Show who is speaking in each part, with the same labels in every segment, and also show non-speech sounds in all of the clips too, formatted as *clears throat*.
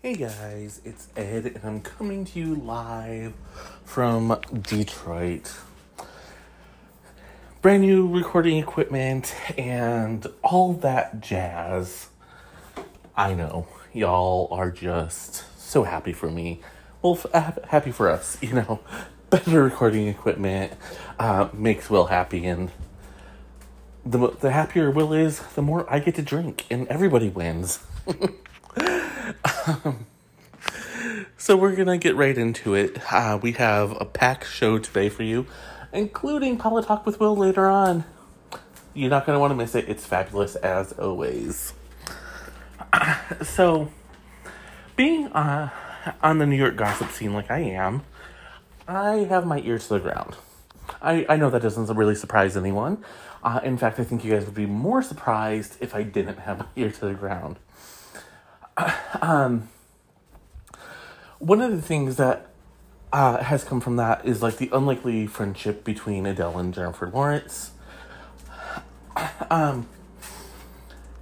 Speaker 1: Hey guys, it's Ed, and I'm coming to you live from Detroit. Brand new recording equipment and all that jazz. I know, y'all are just so happy for me. Well, f- happy for us, *laughs* you know. Better recording equipment uh, makes Will happy, and the, the happier Will is, the more I get to drink, and everybody wins. *laughs* um, *laughs* so we're gonna get right into it. Uh, we have a packed show today for you, including Paula Talk with Will later on. You're not gonna want to miss it. It's fabulous as always. *clears throat* so, being uh, on the New York gossip scene like I am, I have my ears to the ground. I, I know that doesn't really surprise anyone. Uh, in fact, I think you guys would be more surprised if I didn't have my ear to the ground. Um, one of the things that uh, has come from that is like the unlikely friendship between Adele and Jennifer Lawrence. *clears throat* Um,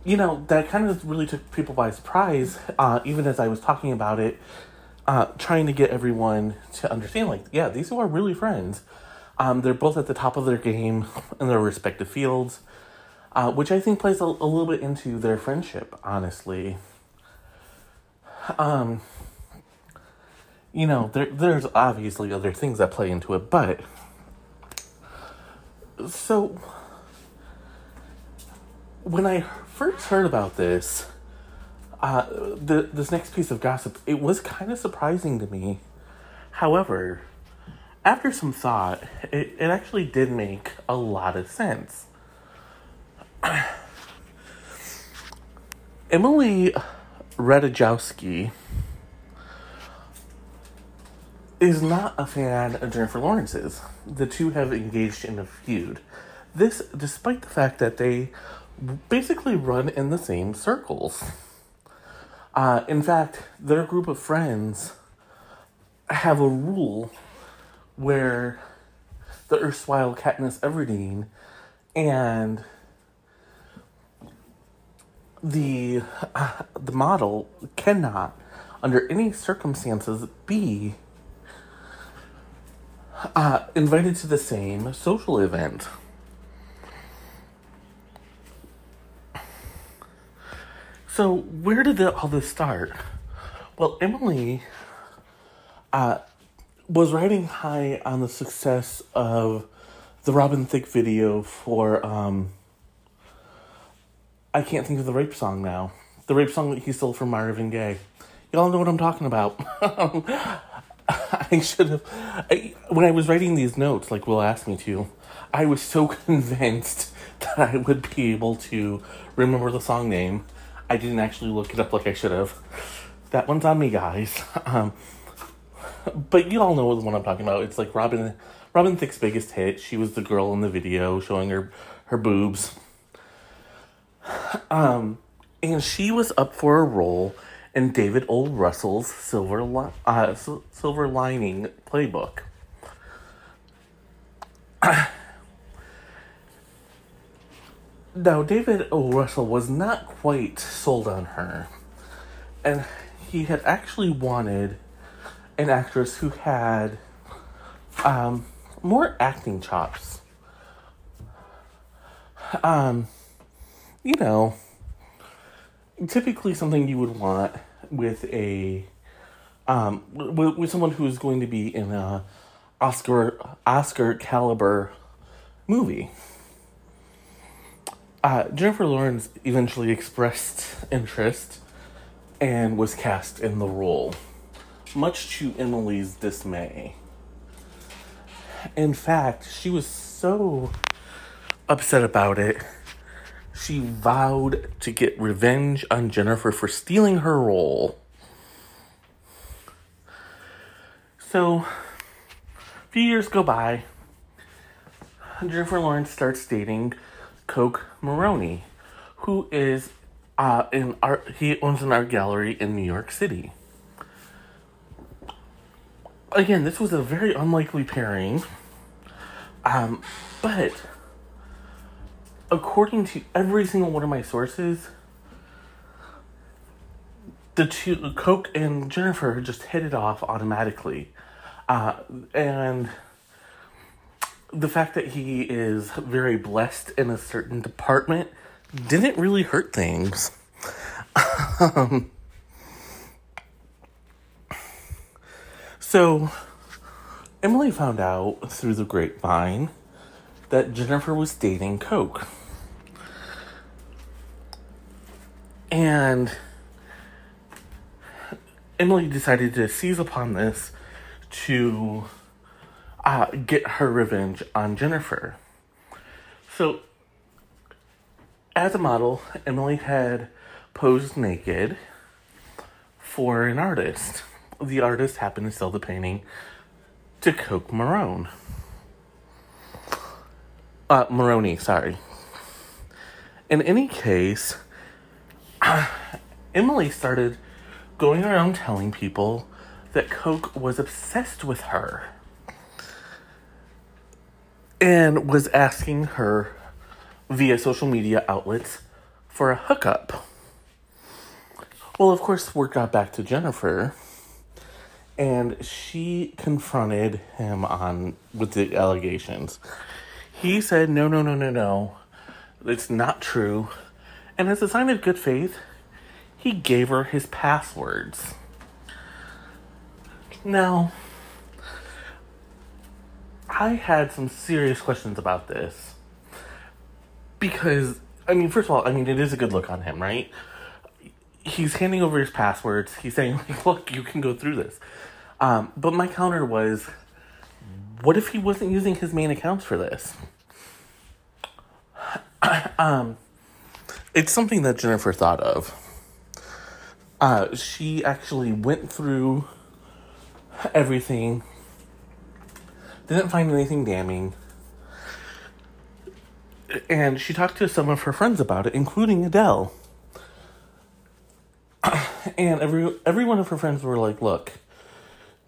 Speaker 1: you know, that kind of really took people by surprise, uh, even as I was talking about it, uh, trying to get everyone to understand, like, yeah, these two are really friends. Um, they're both at the top of their game *laughs* in their respective fields, uh, which I think plays a, a little bit into their friendship, honestly. Um, you know, there there's obviously other things that play into it, but so when I first heard about this, uh, the this next piece of gossip, it was kind of surprising to me. However, after some thought, it, it actually did make a lot of sense. *clears throat* Emily Ratajkowski is not a fan of Jennifer Lawrence's. The two have engaged in a feud. This, despite the fact that they basically run in the same circles. Uh, in fact, their group of friends have a rule where the erstwhile Katniss Everdeen and the uh, the model cannot, under any circumstances, be uh, invited to the same social event. So where did the, all this start? Well, Emily uh, was riding high on the success of the Robin Thicke video for um, I can't think of the rape song now. The rape song that he stole from Marvin Gaye. Y'all know what I'm talking about. *laughs* I should have. I, when I was writing these notes, like Will asked me to, I was so *laughs* convinced that I would be able to remember the song name. I didn't actually look it up like I should have. That one's on me, guys. *laughs* Um, but you all know what I'm talking about. It's like Robin, Robin Thicke's biggest hit. She was the girl in the video showing her her boobs. Um, and she was up for a role in David O. Russell's Silver, Li- uh, Silver Lining playbook. *clears throat* now, David O. Russell was not quite sold on her, and he had actually wanted an actress who had um, more acting chops. Um, you know, typically something you would want with a um with, with someone who is going to be in a Oscar Oscar caliber movie. Uh, Jennifer Lawrence eventually expressed interest and was cast in the role, much to Emily's dismay. In fact, she was so upset about it she vowed to get revenge on Jennifer for stealing her role. So, a few years go by. Jennifer Lawrence starts dating Coke Maroney, who is uh, in art. He owns an art gallery in New York City. Again, this was a very unlikely pairing, um, but according to every single one of my sources, the two Coke and Jennifer just hit it off automatically, uh, and the fact that he is very blessed in a certain department didn't really hurt things. um, *laughs* so Emily found out through the grapevine that Jennifer was dating Coke. And Emily decided to seize upon this to uh, get her revenge on Jennifer. So, as a model, Emily had posed naked for an artist. The artist happened to sell the painting to Coke Marone. Uh, Maroney, sorry. In any case, *sighs* Emily started going around telling people that Coke was obsessed with her and was asking her via social media outlets for a hookup. Well, of course, word got back to Jennifer, and she confronted him on with the allegations. He said, "No, no, no, no, no, it's not true." And as a sign of good faith, he gave her his passwords. Now, I had some serious questions about this. Because, I mean, first of all, I mean, it is a good look on him, right? He's handing over his passwords. He's saying, *laughs* look, you can go through this. Um, but my counter was, what if he wasn't using his main accounts for this? *coughs* um, it's something that Jennifer thought of. Uh, she actually went through everything, didn't find anything damning, and she talked to some of her friends about it, including Adele. *coughs* and every every one of her friends were like, "Look,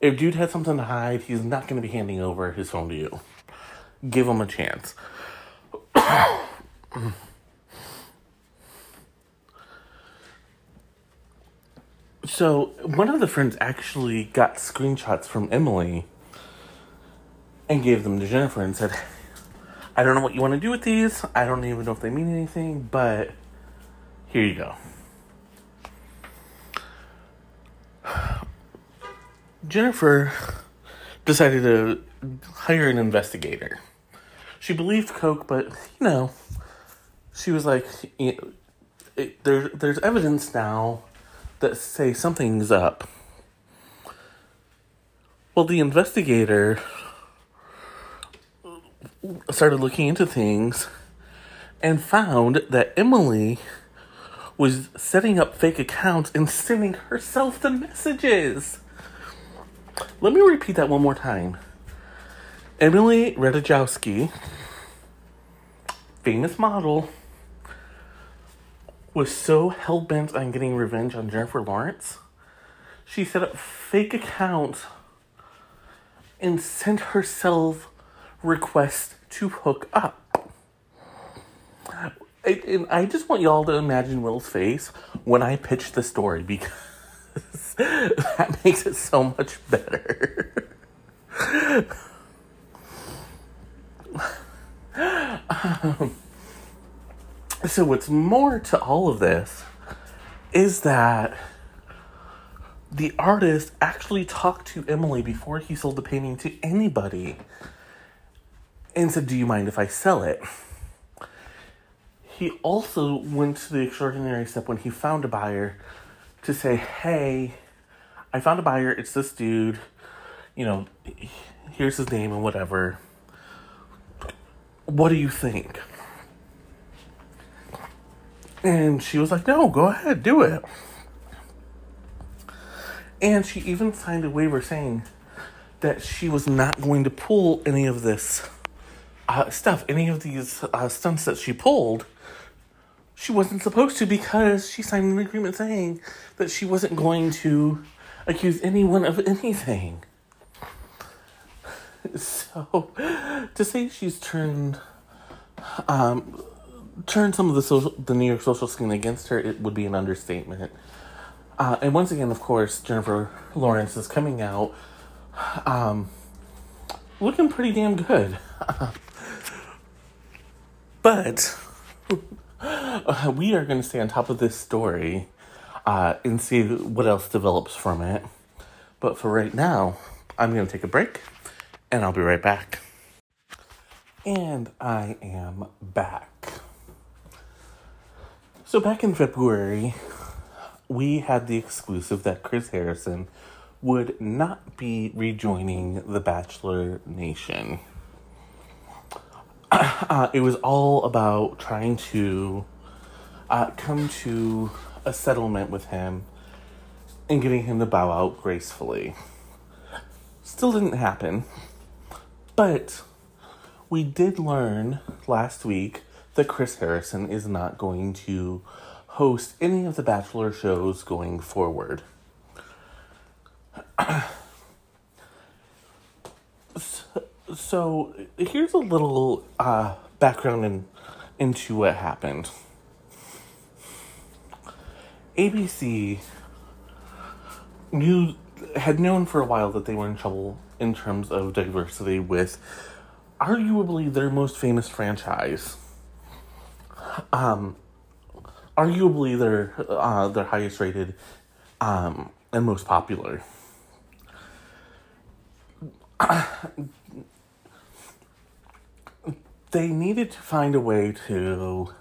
Speaker 1: if dude had something to hide, he's not going to be handing over his phone to you. Give him a chance." *coughs* So one of the friends actually got screenshots from Emily and gave them to Jennifer and said, I don't know what you want to do with these. I don't even know if they mean anything, but here you go. Jennifer decided to hire an investigator. She believed Coke, but you know, she was like, eh, eh, you there, there's evidence now that say something's up. Well, the investigator started looking into things and found that Emily was setting up fake accounts and sending herself the messages. Let me repeat that one more time. Emily Ratajkowski, famous model, was so hell bent on getting revenge on Jennifer Lawrence, she set up fake accounts and sent herself requests to hook up. I, and I just want y'all to imagine Will's face when I pitch the story because *laughs* that makes it so much better. *laughs* um, so, what's more to all of this is that the artist actually talked to Emily before he sold the painting to anybody and said, Do you mind if I sell it? He also went to the extraordinary step when he found a buyer to say, Hey, I found a buyer, it's this dude, you know, here's his name and whatever. What do you think? And she was like, no, go ahead, do it. And she even signed a waiver saying that she was not going to pull any of this uh, stuff, any of these uh, stunts that she pulled. She wasn't supposed to because she signed an agreement saying that she wasn't going to accuse anyone of anything. *laughs* So, to say she's turned um, turn some of the social, the New York social scene against her, it would be an understatement. Uh, and once again, of course, Jennifer Lawrence is coming out um, looking pretty damn good. *laughs* but *laughs* we are going to stay on top of this story uh, and see what else develops from it. But for right now, I'm going to take a break and I'll be right back. And I am back. So, back in February, we had the exclusive that Chris Harrison would not be rejoining the Bachelor Nation. *clears throat* Uh, it was all about trying to uh, come to a settlement with him and getting him to bow out gracefully. Still didn't happen, but we did learn last week that Chris Harrison is not going to host any of the Bachelor shows going forward. *clears throat* so, here's a little uh, background in, into what happened. ABC knew had known for a while that they were in trouble in terms of diversity with arguably their most famous franchise. Um, arguably their uh, their highest rated um, and most popular. *clears throat* they needed to find a way to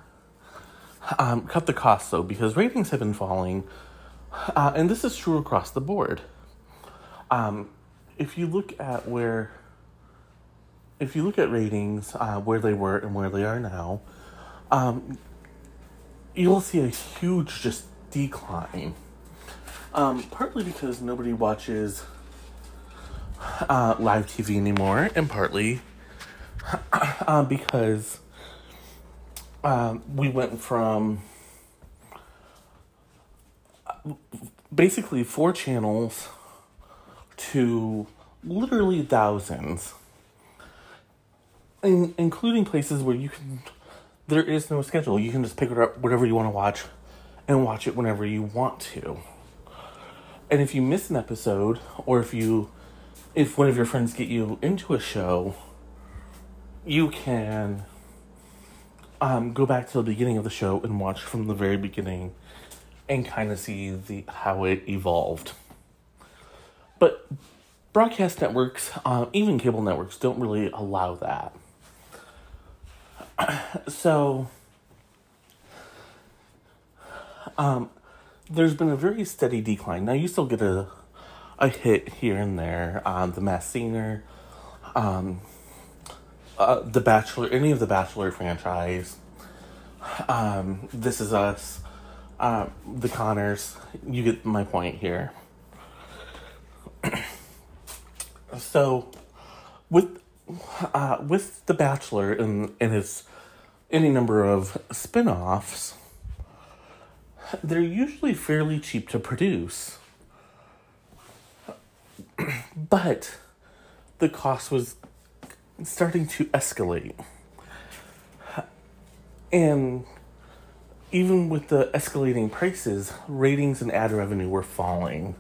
Speaker 1: um, cut the costs though because ratings have been falling uh, and this is true across the board um, if you look at where if you look at ratings uh, where they were and where they are now um, you'll see a huge just decline um, partly because nobody watches uh, live TV anymore, and partly *clears throat* uh, because um, we went from basically four channels to literally thousands, in, including places where you can. There is no schedule. You can just pick it up whatever you want to watch, and watch it whenever you want to. And if you miss an episode, or if you if one of your friends get you into a show, you can um, go back to the beginning of the show and watch from the very beginning and kind of see the how it evolved. But broadcast networks, uh, even cable networks, don't really allow that. *coughs* so, um, there's been a very steady decline. Now you still get a a hit here and there. Um, the Masked Singer, um, uh, The Bachelor, any of the Bachelor franchise. Um, this is Us, uh, The Conners. You get my point here. *coughs* so, with uh, with The Bachelor and, and his any number of spin offs, they're usually fairly cheap to produce. *clears throat* but the cost was starting to escalate. And even with the escalating prices, ratings and ad revenue were falling.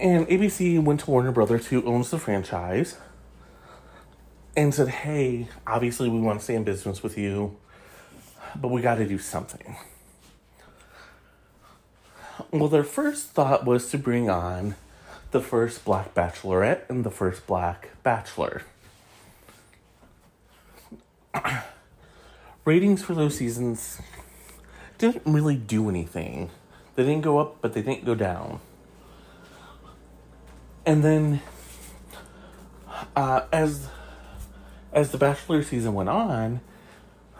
Speaker 1: And ABC went to Warner Brothers, who owns the franchise, and said, Hey, obviously we want to stay in business with you, but we got to do something. Well, their first thought was to bring on the first black bachelorette and the first black bachelor. *clears throat* Ratings for those seasons didn't really do anything. They didn't go up, but they didn't go down. And then, uh, as as the Bachelor season went on,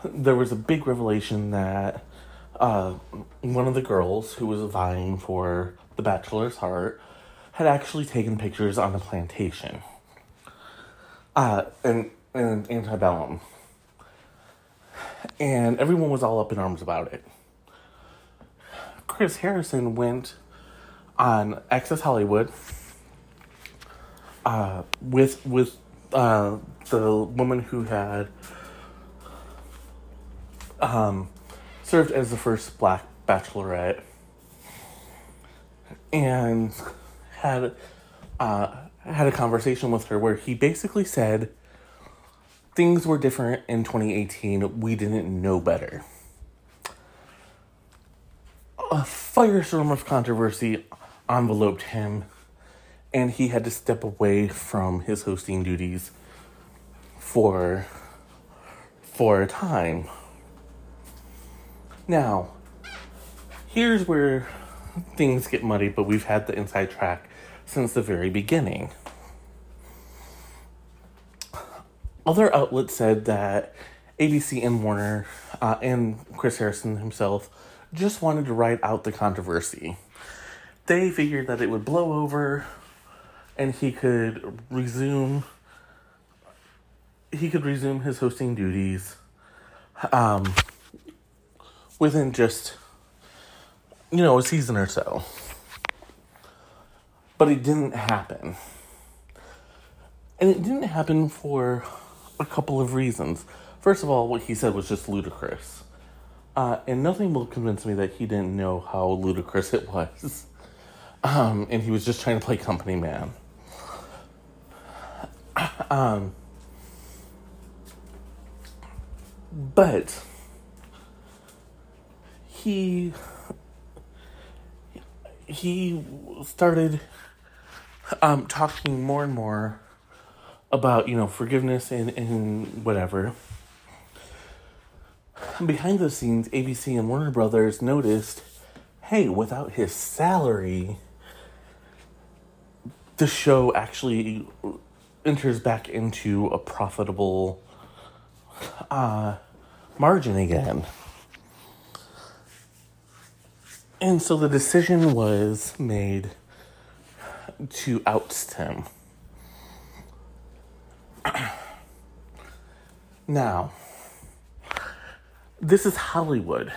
Speaker 1: there was a big revelation that uh, one of the girls who was vying for the bachelor's heart had actually taken pictures on the plantation uh, and, and antebellum. And everyone was all up in arms about it. Chris Harrison went on Access Hollywood uh, with with uh, the woman who had um, served as the first black bachelorette and had uh, had a conversation with her where he basically said things were different in 2018. We didn't know better. A firestorm of controversy enveloped him, and he had to step away from his hosting duties for for a time. Now, here's where things get muddy, but we've had the inside track since the very beginning. Other outlets said that ABC and Warner uh, and Chris Harrison himself just wanted to ride out the controversy. They figured that it would blow over and he could resume he could resume his hosting duties um, within just you know a season or so. But it didn't happen. And it didn't happen for a couple of reasons. First of all what he said was just ludicrous. Uh, and nothing will convince me that he didn't know how ludicrous it was. *laughs* Um, and he was just trying to play company man um, but he he started um, talking more and more about you know forgiveness and and whatever. Behind the scenes, ABC and Warner Brothers noticed, hey, without his salary, the show actually enters back into a profitable uh, margin again. And so the decision was made to oust him. *clears throat* now, this is Hollywood.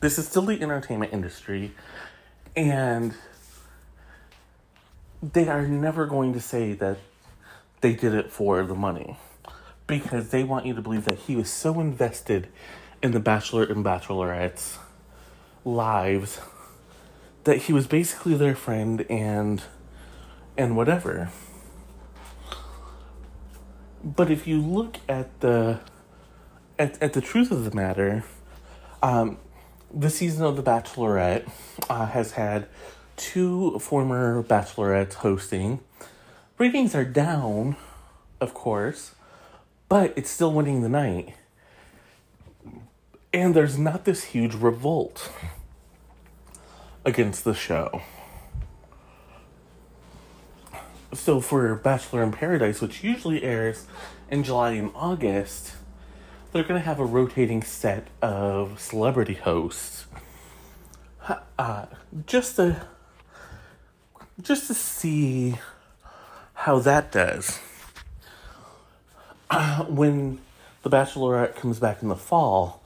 Speaker 1: This is still the entertainment industry. And they are never going to say that they did it for the money because they want you to believe that he was so invested in the Bachelor and Bachelorette's lives that he was basically their friend and and whatever. But if you look at the at, at the truth of the matter, um, the season of The Bachelorette uh, has had two former bachelorettes hosting. Ratings are down, of course, but it's still winning the night. And there's not this huge revolt against the show. So for Bachelor in Paradise, which usually airs in July and August, they're going to have a rotating set of celebrity hosts. Uh, just to just to see how that does. *clears throat* when The Bachelorette comes back in the fall,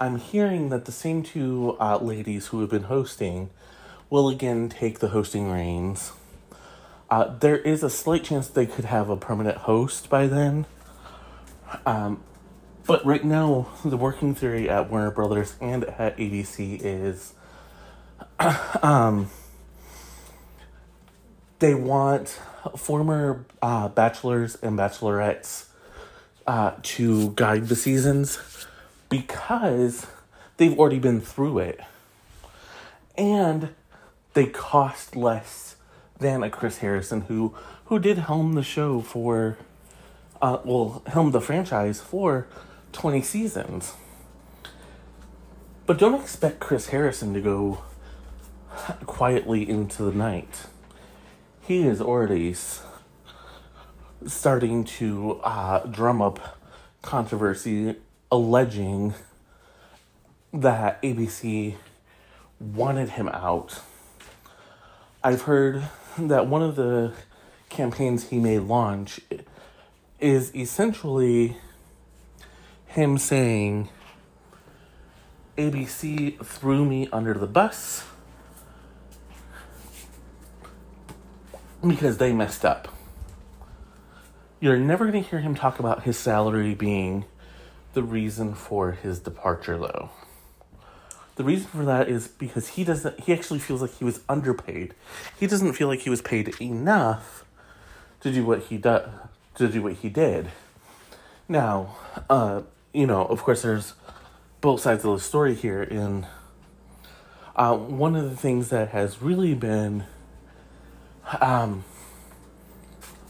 Speaker 1: I'm hearing that the same two uh, ladies who have been hosting will again take the hosting reins. Uh, there is a slight chance they could have a permanent host by then. Um, but right now, the working theory at Warner Brothers and at ABC is *clears throat* um, they want former uh, bachelors and bachelorettes uh, to guide the seasons because they've already been through it. And they cost less than a Chris Harrison who who did helm the show for uh well helm the franchise for 20 seasons. But don't expect Chris Harrison to go quietly into the night. He is already starting to uh, drum up controversy alleging that ABC wanted him out. I've heard that one of the campaigns he may launch is essentially him saying, ABC threw me under the bus because they messed up. You're never going to hear him talk about his salary being the reason for his departure, though. The reason for that is because he doesn't he actually feels like he was underpaid. He doesn't feel like he was paid enough to do what he do, to do what he did. Now, uh, you know, of course there's both sides of the story here in uh, one of the things that has really been um,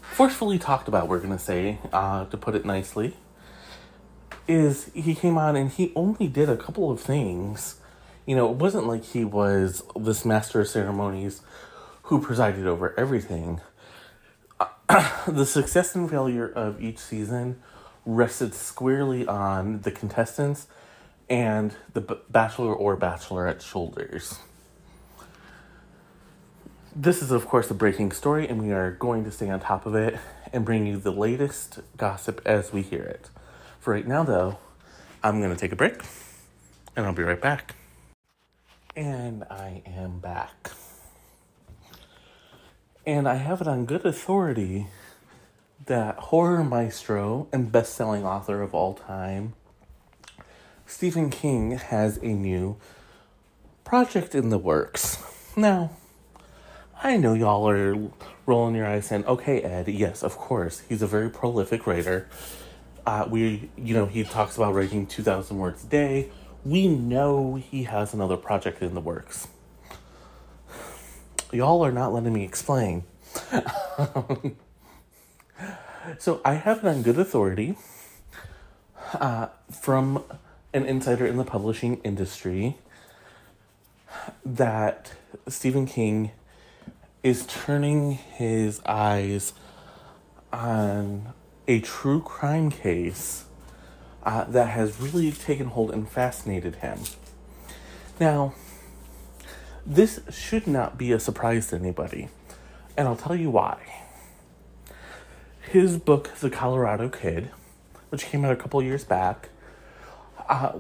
Speaker 1: forcefully talked about, we're going to say, uh, to put it nicely, is he came on and he only did a couple of things. You know, it wasn't like he was this master of ceremonies who presided over everything. *clears throat* the success and failure of each season rested squarely on the contestants and the bachelor or bachelorette shoulders. This is, of course, a breaking story, and we are going to stay on top of it and bring you the latest gossip as we hear it. For right now, though, I'm going to take a break, and I'll be right back. And I am back. And I have it on good authority that horror maestro and best selling author of all time, Stephen King, has a new project in the works. Now, I know y'all are rolling your eyes saying, okay, Ed, yes, of course. He's a very prolific writer. Uh, we, you know, he talks about writing 2,000 words a day. We know he has another project in the works. Y'all are not letting me explain. *laughs* so I have it on good authority uh, from an insider in the publishing industry that Stephen King is turning his eyes on a true crime case uh, that has really taken hold and fascinated him. Now, this should not be a surprise to anybody, and I'll tell you why. His book, The Colorado Kid, which came out a couple years back, uh,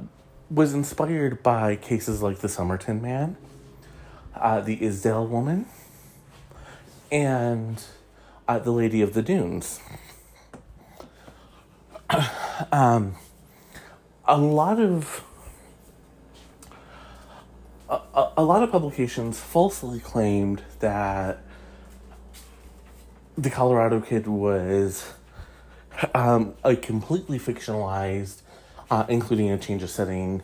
Speaker 1: was inspired by cases like the Somerton Man, uh, the Isdal Woman, and uh, the Lady of the Dunes. *clears throat* um, a lot of a, a lot of publications falsely claimed that the Colorado Kid was um, a completely fictionalized, uh, including a change of setting,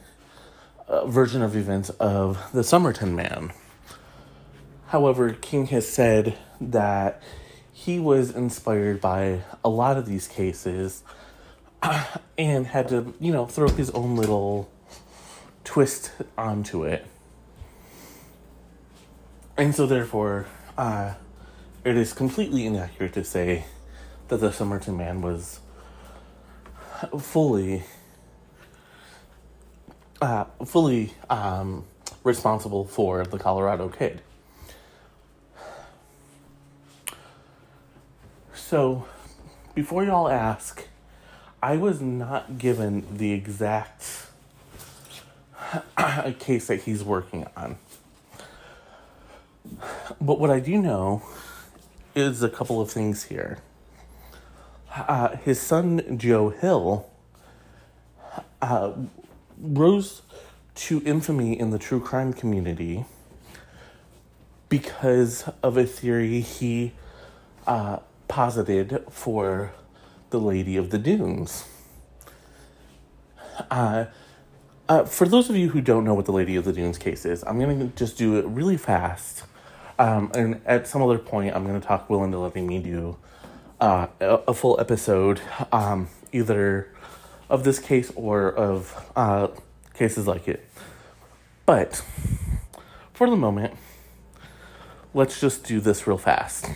Speaker 1: uh, version of events of the Somerton Man. However, King has said that he was inspired by a lot of these cases *clears throat* and had to, you know, throw his own little twist onto it. And so, therefore, uh, it is completely inaccurate to say that the Somerton man was fully, uh, fully um, responsible for the Colorado kid. So, before y'all ask, I was not given the exact *clears throat* case that he's working on. But what I do know is a couple of things here. Uh, his son, Joe Hill, uh, rose to infamy in the true crime community because of a theory he uh, posited for the Lady of the Dunes. Uh, uh, for those of you who don't know what the Lady of the Dunes case is, I'm going to just do it really fast. Um, and at some other point, I'm going to talk Will into letting me do uh, a, a, full episode, um, either of this case or of uh, cases like it. But for the moment, let's just do this real fast.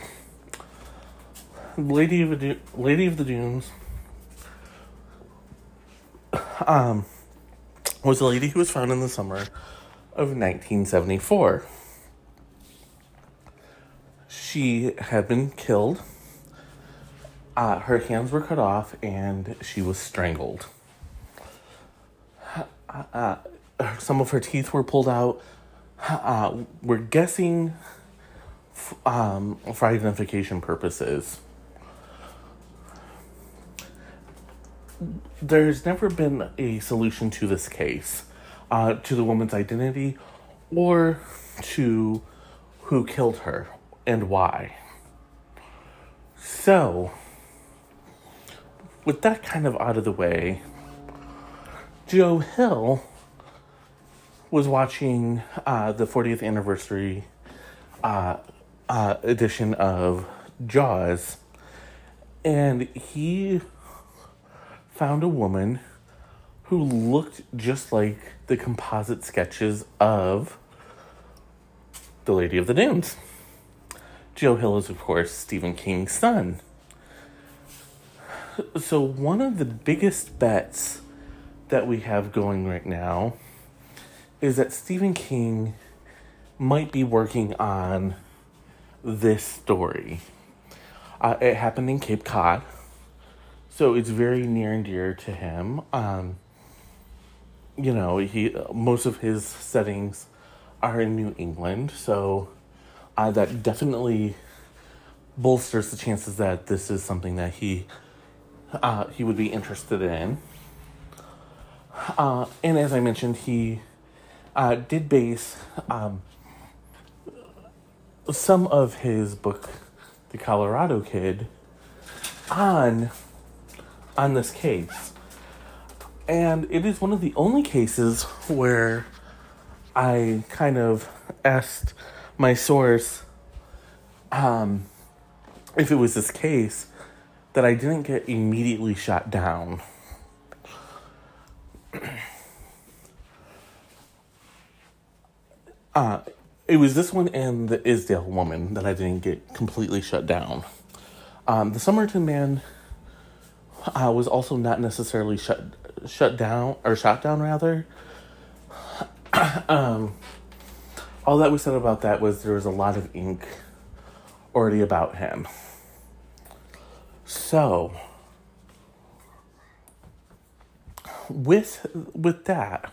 Speaker 1: Lady of the Lady of the Dunes um, was a lady who was found in the summer of 1974. She had been killed. Uh, her hands were cut off and she was strangled. Uh, uh some of her teeth were pulled out. Uh, we're guessing f- um, for identification purposes. There's never been a solution to this case. uh, to the woman's identity or to who killed her and why. So, with that kind of out of the way, Joe Hill was watching uh, the 40th anniversary uh, uh, edition of Jaws, and he found a woman who looked just like the composite sketches of the Lady of the Dunes. Joe Hill is, of course, Stephen King's son. So, one of the biggest bets that we have going right now is that Stephen King might be working on this story. Uh, it happened in Cape Cod, so it's very near and dear to him. Um, you know, he most of his settings are in New England, so uh, that definitely bolsters the chances that this is something that he uh, he would be interested in. Uh, and as I mentioned, he uh, did base um, some of his book, The Colorado Kid, on on this case. And it is one of the only cases where I kind of asked my source um, if it was this case that I didn't get immediately shot down. *clears throat* uh, it was this one and the Isdal woman that I didn't get completely shut down. Um, the Somerton man uh, was also not necessarily shut shut down or shot down rather. *clears throat* um, all that was said about that was there was a lot of ink already about him. So, with with that,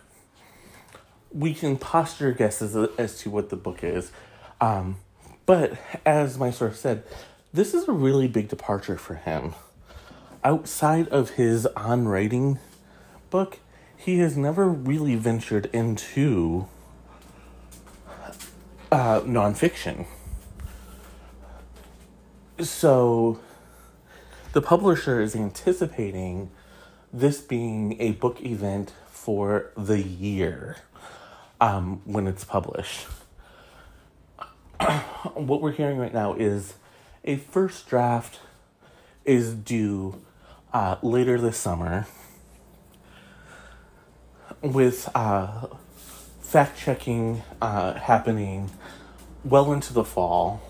Speaker 1: we can posture guesses as to what the book is. Um, but as my source said, this is a really big departure for him. Outside of his on writing book, he has never really ventured into uh, nonfiction. So the publisher is anticipating this being a book event for the year um, when it's published. *clears throat* what we're hearing right now is a first draft is due uh, later this summer with uh, fact checking uh, happening well into the fall.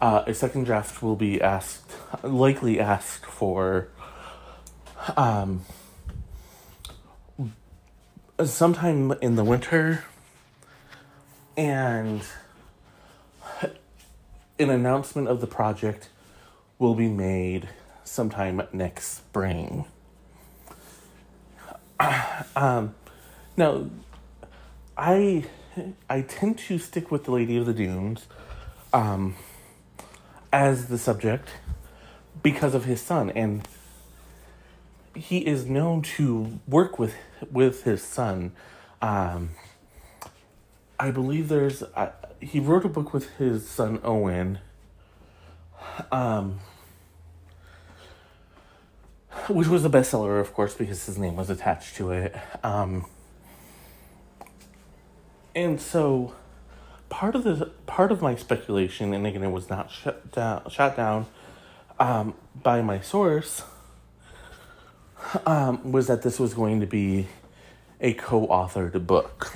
Speaker 1: Uh, a second draft will be asked, likely asked for um, sometime in the winter and an announcement of the project will be made sometime next spring. *clears throat* Um, now, I I tend to stick with the Lady of the Dunes um, as the subject because of his son, and he is known to work with with his son. Um, I believe there's uh, he wrote a book with his son Owen. Um, which was a bestseller, of course, because his name was attached to it. Um, and so, part of the part of my speculation, and again, it was not shut down, shot down um, by my source, um, was that this was going to be a co-authored book.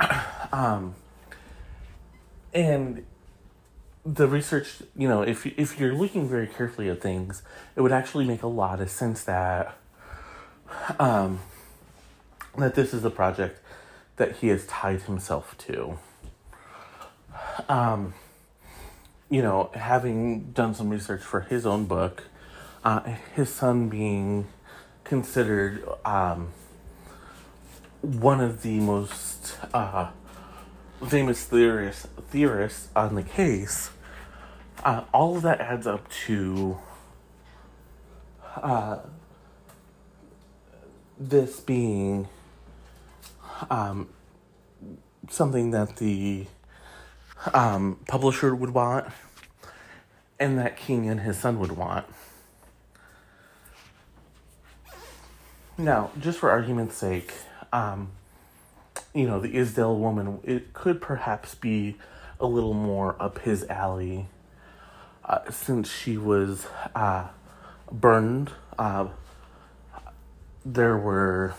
Speaker 1: *clears throat* um, and the research, you know, if if you're looking very carefully at things, it would actually make a lot of sense that um that this is a project that he has tied himself to. Um you know, having done some research for his own book, uh, his son being considered um, one of the most uh, famous theorists theorists on the case, uh, all of that adds up to uh, this being um, something that the um, publisher would want and that King and his son would want. Now, just for argument's sake, um, you know, the Isdal woman, it could perhaps be a little more up his alley uh, since she was uh, burned. Uh, there were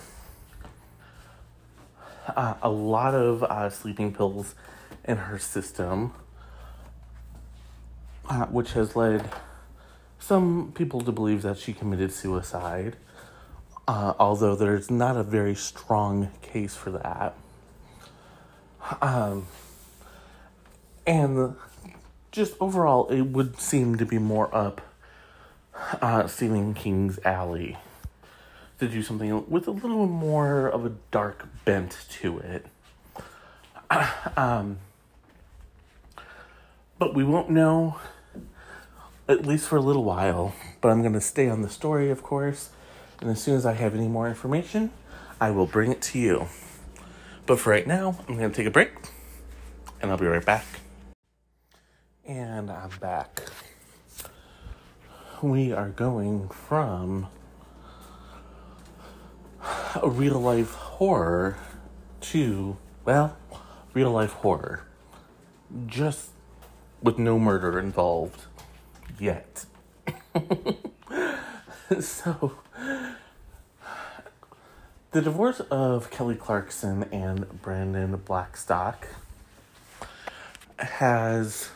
Speaker 1: uh, a lot of uh, sleeping pills in her system, uh, which has led some people to believe that she committed suicide, although there's not a very strong case for that. Um, and just overall, it would seem to be more up uh, Stephen King's alley to do something with a little more of a dark bent to it. *clears throat* um, but we won't know, at least for a little while. But I'm going to stay on the story, of course. And as soon as I have any more information, I will bring it to you. But for right now, I'm going to take a break. And I'll be right back. And I'm back. We are going from a real life horror to, well, real life horror. Just with no murder involved yet. *laughs* so, the divorce of Kelly Clarkson and Brandon Blackstock has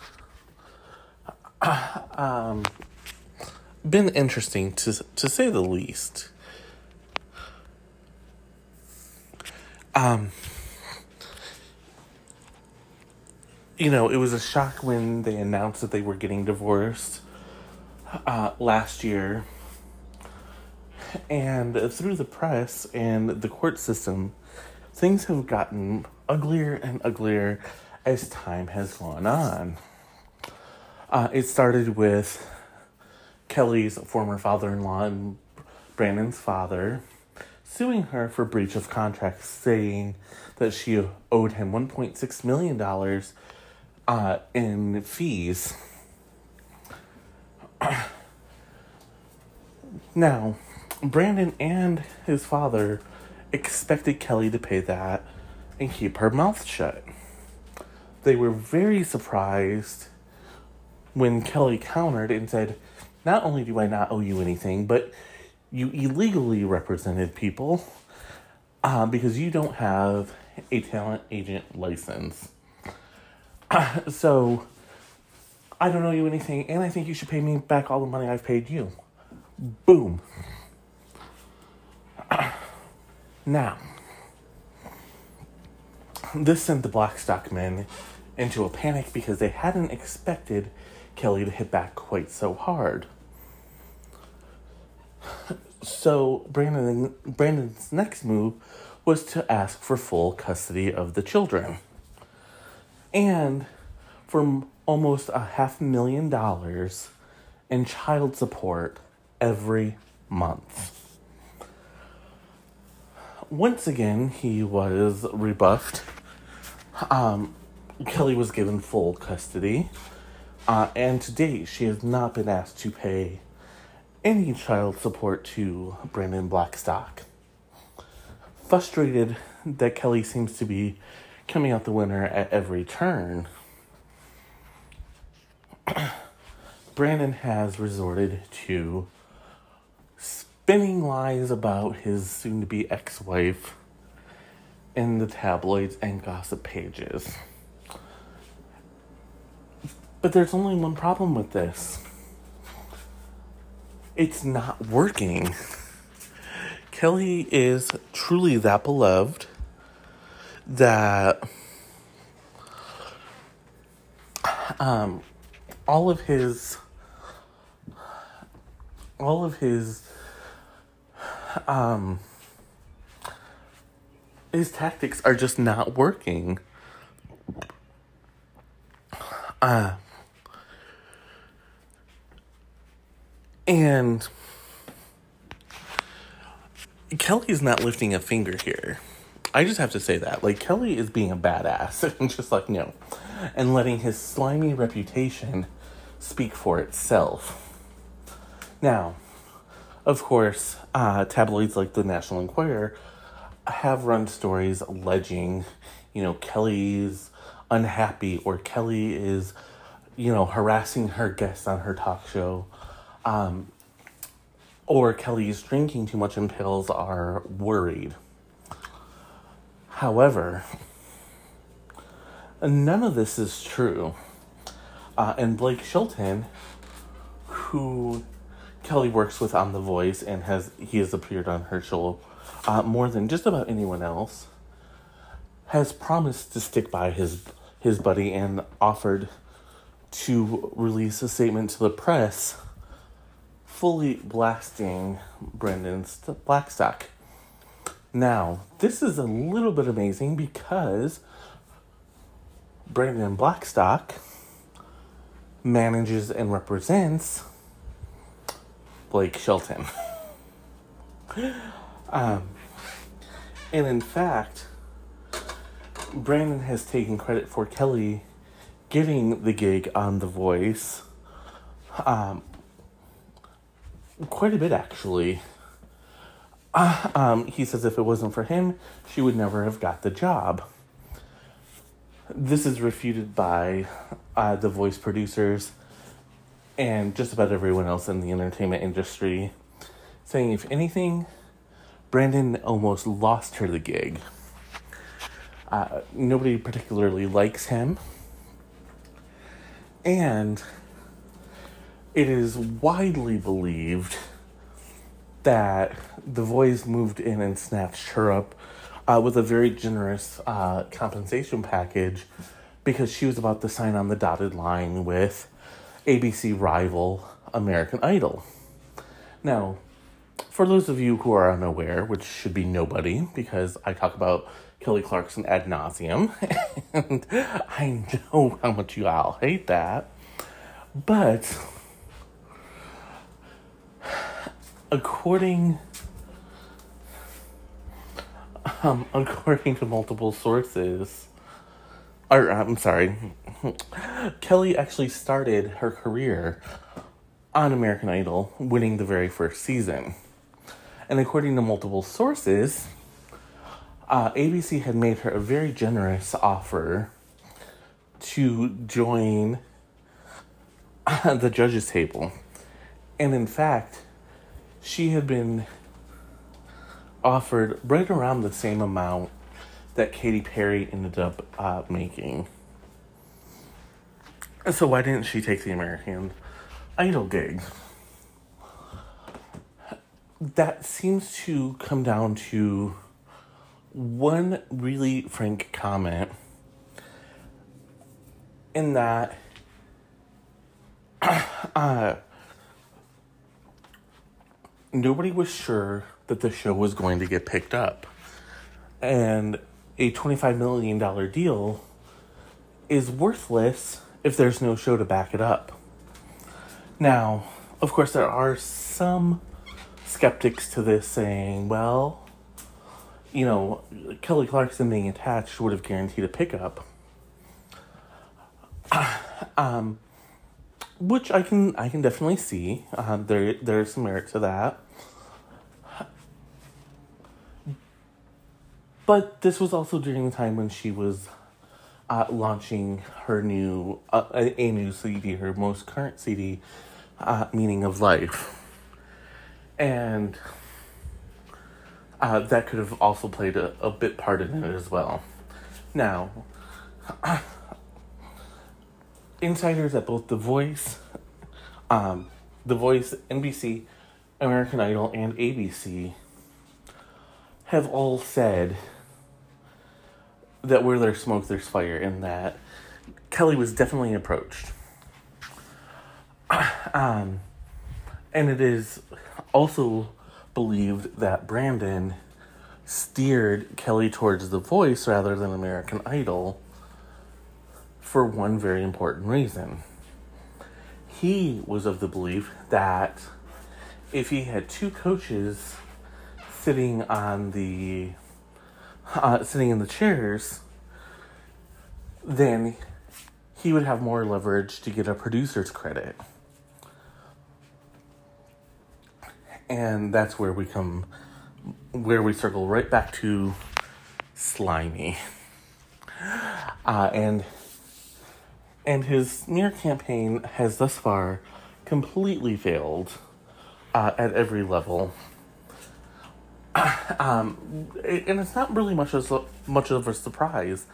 Speaker 1: *clears throat* um, been interesting to to say the least. Um, you know, it was a shock when they announced that they were getting divorced uh, last year. And through the press and the court system, things have gotten uglier and uglier as time has gone on. Uh, it started with Kelly's former father in law and Brandon's father suing her for breach of contract, saying that she owed him $1.6 million uh, in fees. *clears throat* now, Brandon and his father expected Kelly to pay that and keep her mouth shut. They were very surprised when Kelly countered and said, Not only do I not owe you anything, but you illegally represented people uh, because you don't have a talent agent license. Uh, *clears throat* so I don't owe you anything, and I think you should pay me back all the money I've paid you. Boom. *coughs* Now, this sent the Blackstock men into a panic because they hadn't expected Kelly to hit back quite so hard. So Brandon Brandon's next move was to ask for full custody of the children. And for almost a half million dollars in child support every month. Once again, he was rebuffed. Um, Kelly was given full custody. Uh, and to date, she has not been asked to pay any child support to Brandon Blackstock. Frustrated that Kelly seems to be coming out the winner at every turn, *clears throat* Brandon has resorted to spinning lies about his soon to be ex wife in the tabloids and gossip pages. But there's only one problem with this it's not working. Kelly is truly that beloved that um all of his all of his um his tactics are just not working. Uh And Kelly's not lifting a finger here. I just have to say that. Like, Kelly is being a badass *laughs* and just like, no. And letting his slimy reputation speak for itself. Now, of course, uh, tabloids like the National Enquirer have run stories alleging, you know, Kelly's unhappy or Kelly is, you know, harassing her guests on her talk show. Um, or Kelly's drinking too much and pills are worried. However, none of this is true. Uh, and Blake Shelton, who Kelly works with on The Voice and has he has appeared on her show uh, more than just about anyone else, has promised to stick by his his buddy and offered to release a statement to the press fully blasting Brandon Blackstock. Now, this is a little bit amazing because Brandon Blackstock manages and represents Blake Shelton. *laughs* um, and in fact, Brandon has taken credit for Kelly getting the gig on The Voice um, quite a bit, actually. Uh, um, he says if it wasn't for him, she would never have got the job. This is refuted by uh, the voice producers and just about everyone else in the entertainment industry, saying if anything, Brandon almost lost her the gig. Uh, nobody particularly likes him. And it is widely believed that the voice moved in and snatched her up uh, with a very generous uh, compensation package because she was about to sign on the dotted line with ABC rival American Idol. Now, for those of you who are unaware, which should be nobody because I talk about Kelly Clarkson ad nauseum, *laughs* and I know how much you all hate that, but according um, according to multiple sources, or I'm sorry, Kelly actually started her career on American Idol, winning the very first season. And according to multiple sources, uh, ABC had made her a very generous offer to join *laughs* the judges' table. And in fact, she had been offered right around the same amount that Katy Perry ended up uh, making. So why didn't she take the American Idol gig? That seems to come down to one really frank comment in that *clears throat* uh, nobody was sure that the show was going to get picked up. And a $25 million deal is worthless if there's no show to back it up. Now, of course, there are some skeptics to this saying, well, you know, Kelly Clarkson being attached would have guaranteed a pickup. *clears throat* um, which I can I can definitely see. Uh, there there's some merit to that. But this was also during the time when she was uh, launching her new uh, a, new CD, her most current CD, uh, "Meaning of Life," and uh, that could have also played a, a bit part in it as well. Now, *clears throat* insiders at both The Voice, um, The Voice, NBC, American Idol, and ABC have all said that where there's smoke, there's fire, and that Kelly was definitely approached. *clears throat* Um, and it is also believed that Brandon steered Kelly towards The Voice rather than American Idol for one very important reason. He was of the belief that if he had two coaches sitting on the uh, sitting in the chairs, then he would have more leverage to get a producer's credit. And that's where we come, where we circle right back to Slimy. Uh, and and his smear campaign has thus far completely failed uh, at every level. *coughs* um, and it's not really much as much of a surprise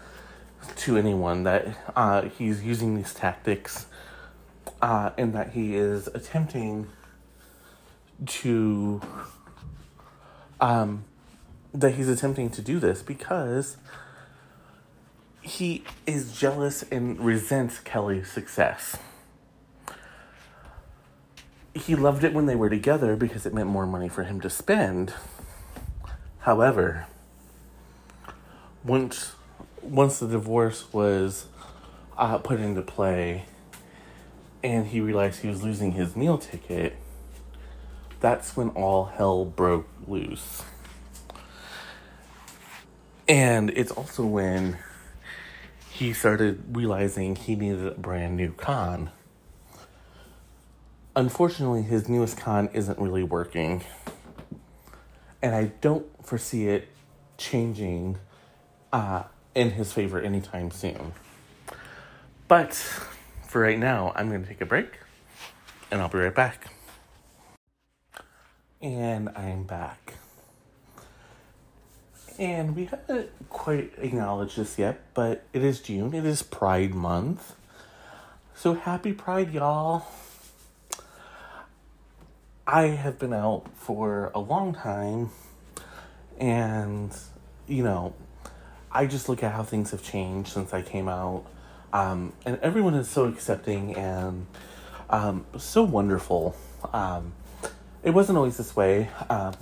Speaker 1: to anyone that uh, he's using these tactics uh, and that he is attempting to um, that he's attempting to do this because he is jealous and resents Kelly's success. He loved it when they were together because it meant more money for him to spend. However, once once the divorce was uh, put into play and he realized he was losing his meal ticket, that's when all hell broke loose. And it's also when he started realizing he needed a brand new con. Unfortunately, his newest con isn't really working. And I don't foresee it changing uh, in his favor anytime soon. But for right now, I'm going to take a break and I'll be right back. And I'm back. And we haven't quite acknowledged this yet, but it is June. It is Pride Month. So happy Pride, y'all. I have been out for a long time, and, you know, I just look at how things have changed since I came out. Um, and everyone is so accepting and um, so wonderful. Um, it wasn't always this way. Um,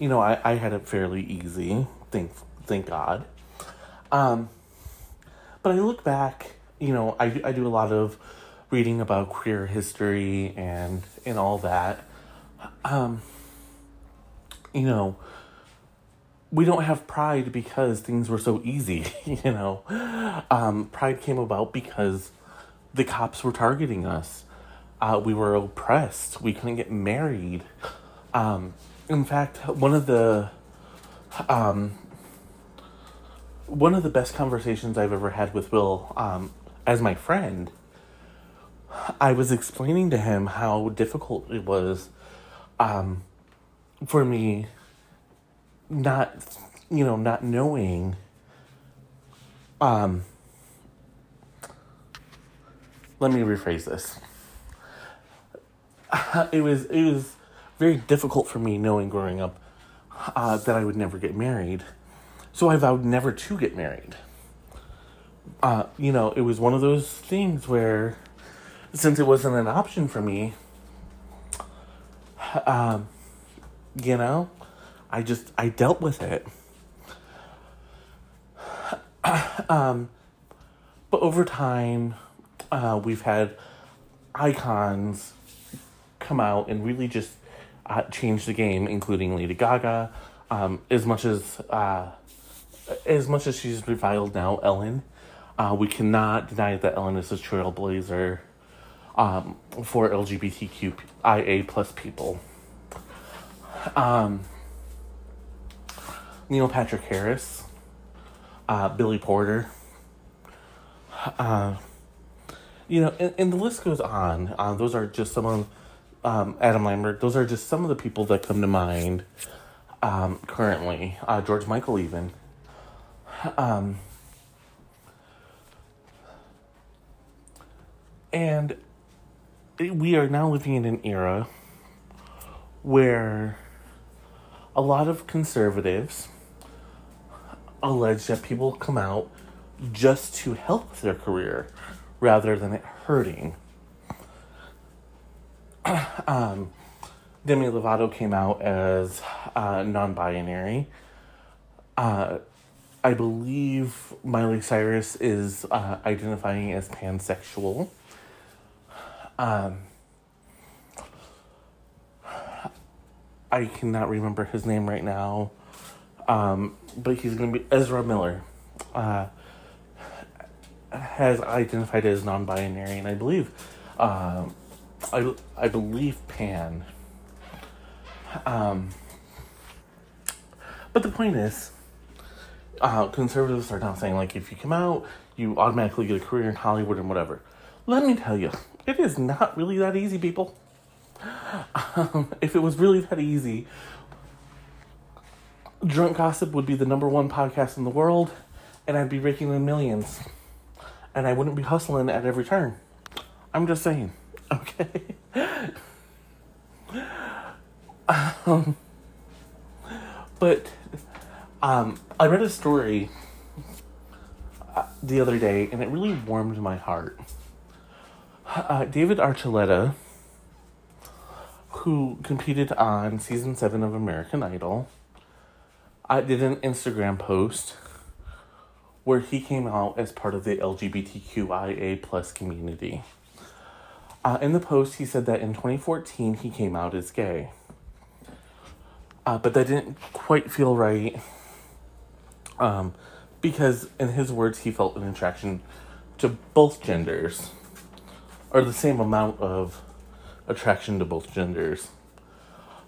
Speaker 1: you know, I, I had it fairly easy, thank thank God. Um, but I look back, you know, I, I do a lot of reading about queer history and and all that. Um, you know, we don't have pride because things were so easy, *laughs* you know. Um, pride came about because the cops were targeting us. Uh, we were oppressed. We couldn't get married. Um, in fact, one of the um, one of the best conversations I've ever had with Will um, as my friend, I was explaining to him how difficult it was um, for me not, you know, not knowing. Um, let me rephrase this. *laughs* It was it was very difficult for me knowing growing up uh, that I would never get married. So I vowed never to get married. Uh, you know, it was one of those things where, since it wasn't an option for me, um, you know, I just, I dealt with it. *clears throat* um, but over time, uh, we've had icons come out and really just uh, changed the game, including Lady Gaga. Um, as much as uh, as much as she's reviled now, Ellen, uh, we cannot deny that Ellen is a trailblazer um, for LGBTQIA plus people. Um, Neil Patrick Harris, uh, Billy Porter. Uh, you know, and, and the list goes on. Uh, those are just some of um, Adam Lambert. Those are just some of the people that come to mind um, currently. Uh, George Michael, even. Um, and we are now living in an era where a lot of conservatives allege that people come out just to help their career rather than it hurting *clears throat* um, Demi Lovato came out as uh, non binary. Uh, I believe Miley Cyrus is uh, identifying as pansexual. Um, I cannot remember his name right now. Um, but he's going to be Ezra Miller. Uh, has identified as non-binary, and I believe, um, I I believe pan. Um, but the point is, uh, conservatives are now saying like if you come out, you automatically get a career in Hollywood and whatever. Let me tell you, it is not really that easy, people. Um, if it was really that easy, Drunk Gossip would be the number one podcast in the world, and I'd be raking in millions. And I wouldn't be hustling at every turn. I'm just saying. *laughs* Okay. um, but um, I read a story uh, the other day, and it really warmed my heart. Uh, David Archuleta, who competed on season seven of American Idol, I did an Instagram post where he came out as part of the LGBTQIA plus community. Uh, in the post, he said that in 2014 he came out as gay. Uh, but that didn't quite feel right um, because, in his words, he felt an attraction to both genders, or the same amount of attraction to both genders,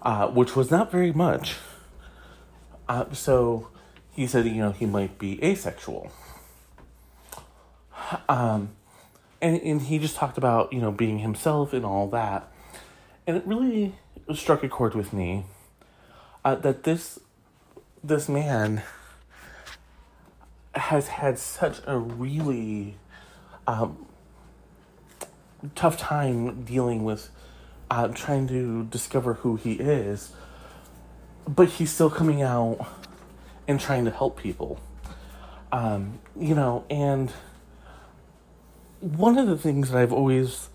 Speaker 1: uh, which was not very much. Uh, so he said, you know, he might be asexual. Um, and, and he just talked about, you know, being himself and all that. And it really struck a chord with me uh, that this this man has had such a really um, tough time dealing with uh, trying to discover who he is, but he's still coming out and trying to help people. Um, you know, and one of the things that I've always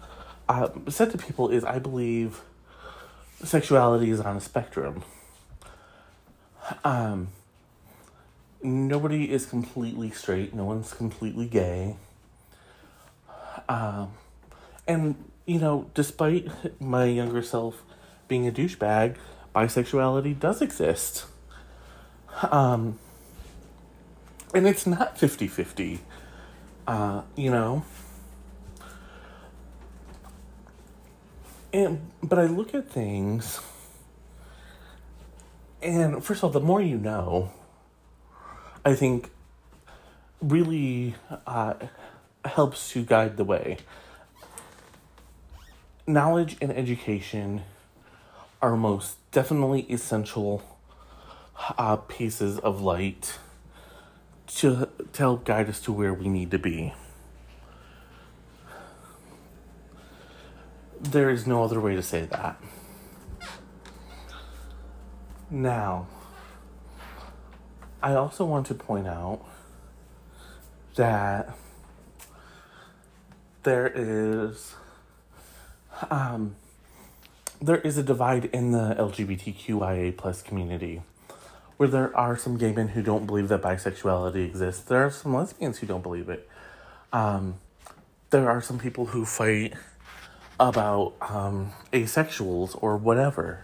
Speaker 1: uh, said to people is I believe sexuality is on a spectrum. Um, nobody is completely straight. No one's completely gay. Um, and you know, despite my younger self being a douchebag, bisexuality does exist. Um, and it's not 50 50. Uh, you know? And, but I look at things, and first of all, the more you know, I think really uh, helps to guide the way. Knowledge and education are most definitely essential uh, pieces of light to, to help guide us to where we need to be. There is no other way to say that. Now, I also want to point out that there is um, there is a divide in the LGBTQIA plus community where there are some gay men who don't believe that bisexuality exists. There are some lesbians who don't believe it. Um, there are some people who fight about um, asexuals or whatever.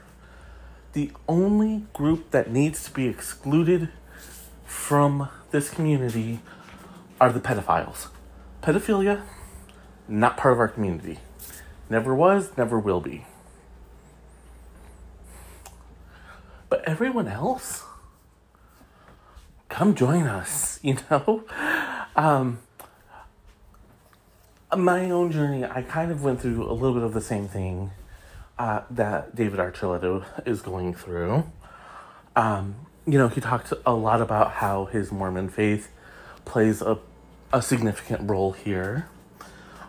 Speaker 1: The only group that needs to be excluded from this community are the pedophiles. Pedophilia, not part of our community. Never was, never will be. But everyone else, come join us, *laughs* you know? Um, my own journey, I kind of went through a little bit of the same thing uh, that David Archuleta is going through. Um, you know, he talked a lot about how his Mormon faith plays a, a significant role here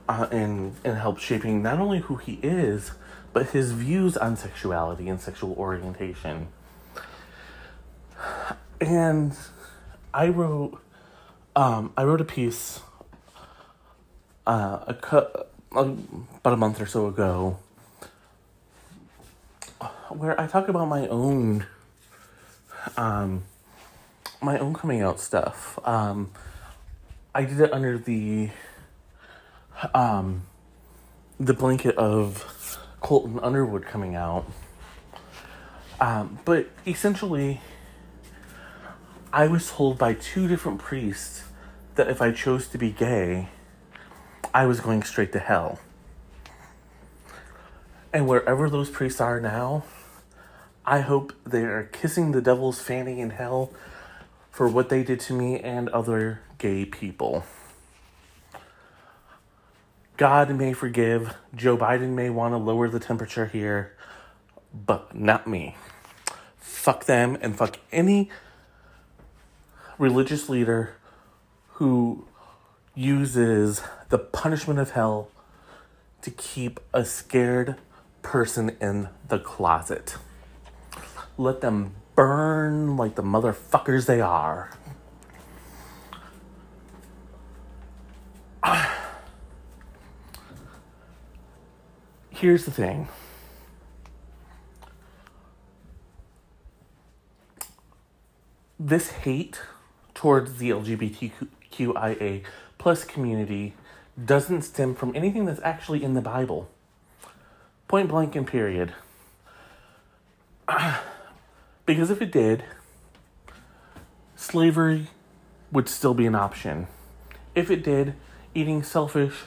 Speaker 1: uh, in, in help shaping not only who he is, but his views on sexuality and sexual orientation. And I wrote, um, I wrote a piece uh, a cu- about a month or so ago where I talk about my own um, my own coming out stuff. Um, I did it under the um, the blanket of Colton Underwood coming out. Um, but essentially, I was told by two different priests that if I chose to be gay, I was going straight to hell. And wherever those priests are now, I hope they are kissing the devil's fanny in hell for what they did to me and other gay people. God may forgive, Joe Biden may want to lower the temperature here, but not me. Fuck them and fuck any religious leader who uses the punishment of hell to keep a scared person in the closet. Let them burn like the motherfuckers they are. Here's the thing. This hate towards the LGBTQIA plus community doesn't stem from anything that's actually in the Bible. Point blank and period. *clears throat* Because if it did, slavery would still be an option. If it did, eating selfish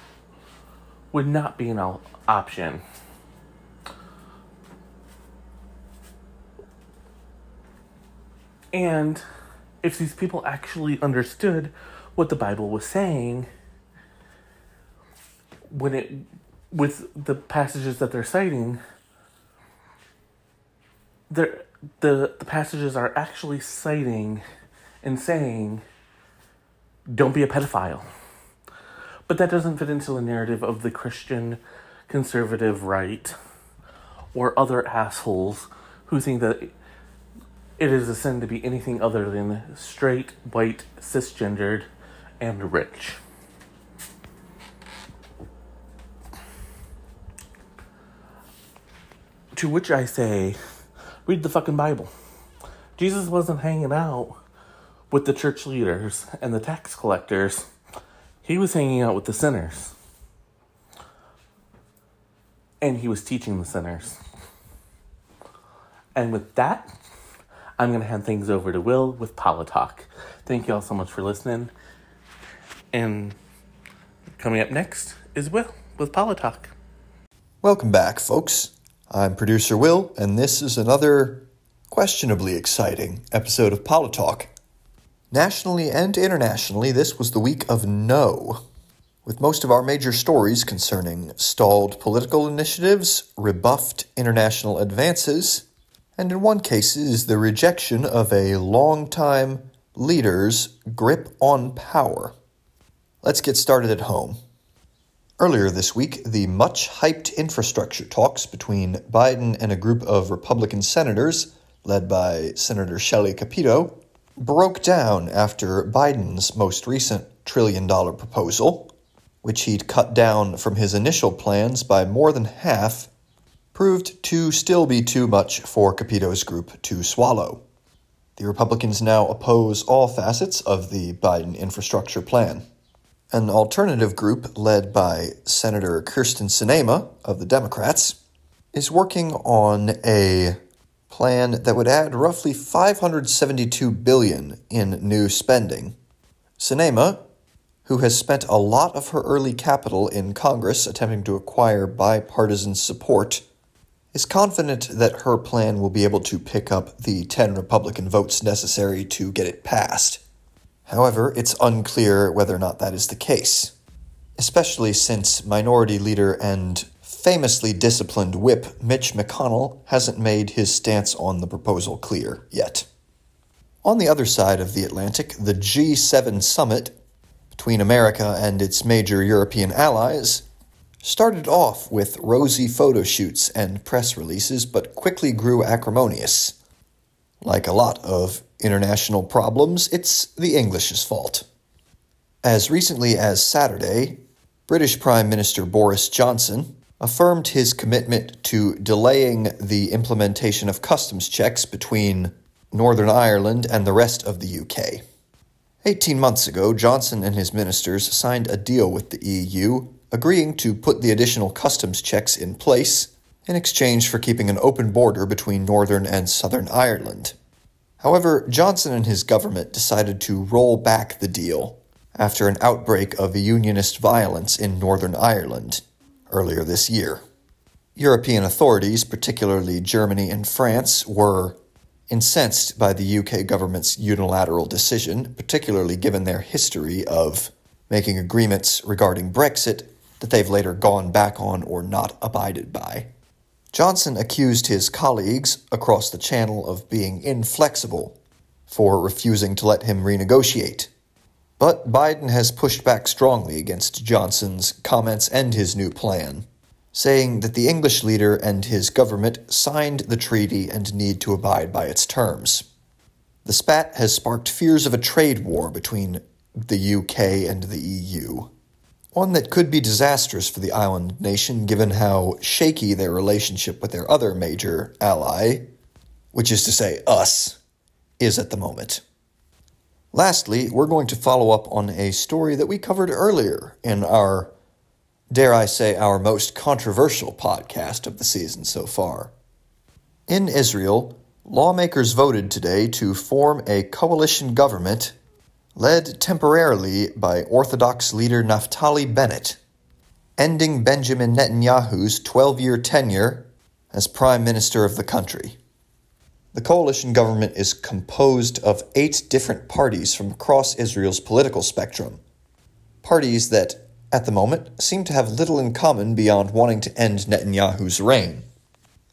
Speaker 1: would not be an option. And if these people actually understood what the Bible was saying, when it with the passages that they're citing, the, the passages are actually citing and saying, don't be a pedophile. But that doesn't fit into the narrative of the Christian conservative right or other assholes who think that it is a sin to be anything other than straight, white, cisgendered, and rich. To which I say, Read the fucking Bible. Jesus wasn't hanging out with the church leaders and the tax collectors, he was hanging out with the sinners. And he was teaching the sinners. And with that, I'm going to hand things over to Will with Politalk. Thank you all so much for listening. And coming up next is Will with Politalk.
Speaker 2: Welcome back, folks. I'm producer Will, and this is another questionably exciting episode of Politalk. Nationally and internationally, this was the week of no, with most of our major stories concerning stalled political initiatives, rebuffed international advances, and in one case, is the rejection of a long-time leader's grip on power. Let's get started at home. Earlier this week, the much hyped infrastructure talks between Biden and a group of Republican senators, led by Senator Shelley Capito, broke down after Biden's most recent trillion dollar proposal, which he'd cut down from his initial plans by more than half, proved to still be too much for Capito's group to swallow. The Republicans now oppose all facets of the Biden infrastructure plan. An alternative group led by Senator Kyrsten Sinema of the Democrats is working on a plan that would add roughly 572 billion in new spending. Sinema, who has spent a lot of her early capital in Congress attempting to acquire bipartisan support, is confident that her plan will be able to pick up the 10 Republican votes necessary to get it passed. However, it's unclear whether or not that is the case, especially since Minority Leader and famously disciplined whip Mitch McConnell hasn't made his stance on the proposal clear yet. On the other side of the Atlantic, the G7 summit between America and its major European allies started off with rosy photo shoots and press releases, but quickly grew acrimonious. Like a lot of international problems, it's the English's fault. As recently as Saturday, British Prime Minister Boris Johnson affirmed his commitment to delaying the implementation of customs checks between Northern Ireland and the rest of the UK. 18 months ago, Johnson and his ministers signed a deal with the EU agreeing to put the additional customs checks in place in exchange for keeping an open border between Northern and Southern Ireland. However, Johnson and his government decided to roll back the deal after an outbreak of unionist violence in Northern Ireland earlier this year. European authorities, particularly Germany and France, were incensed by the UK government's unilateral decision, particularly given their history of making agreements regarding Brexit that they've later gone back on or not abided by. Johnson accused his colleagues across the channel of being inflexible for refusing to let him renegotiate. But Biden has pushed back strongly against Johnson's comments and his new plan, saying that the English leader and his government signed the treaty and need to abide by its terms. The spat has sparked fears of a trade war between the UK and the EU, one that could be disastrous for the island nation given how shaky their relationship with their other major ally, which is to say us, is at the moment. Lastly, we're going to follow up on a story that we covered earlier in our, dare I say, our most controversial podcast of the season so far. In Israel, lawmakers voted today to form a coalition government led temporarily by Orthodox leader Naftali Bennett, ending Benjamin Netanyahu's 12 year tenure as Prime Minister of the country. The coalition government is composed of eight different parties from across Israel's political spectrum. Parties that, at the moment, seem to have little in common beyond wanting to end Netanyahu's reign.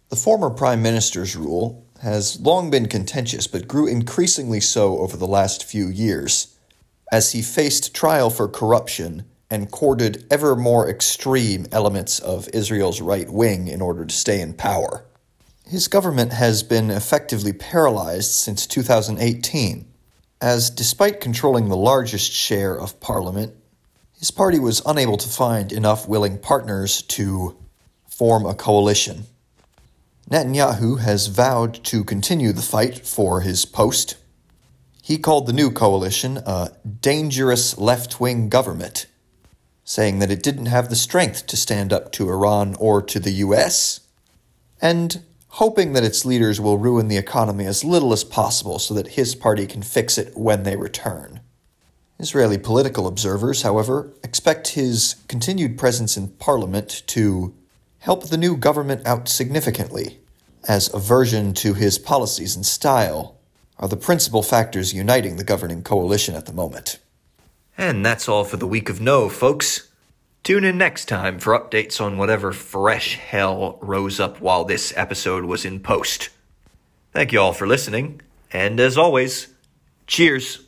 Speaker 2: The former prime minister's rule has long been contentious but grew increasingly so over the last few years, as he faced trial for corruption and courted ever more extreme elements of Israel's right wing in order to stay in power. His government has been effectively paralyzed since 2018, as despite controlling the largest share of parliament, his party was unable to find enough willing partners to form a coalition. Netanyahu has vowed to continue the fight for his post. He called the new coalition a dangerous left wing government, saying that it didn't have the strength to stand up to Iran or to the US, and hoping that its leaders will ruin the economy as little as possible so that his party can fix it when they return. Israeli political observers, however, expect his continued presence in parliament to help the new government out significantly, as aversion to his policies and style are the principal factors uniting the governing coalition at the moment.
Speaker 3: And that's all for the week of no, folks. Tune in next time for updates on whatever fresh hell rose up while this episode was in post. Thank you all for listening, and as always, cheers.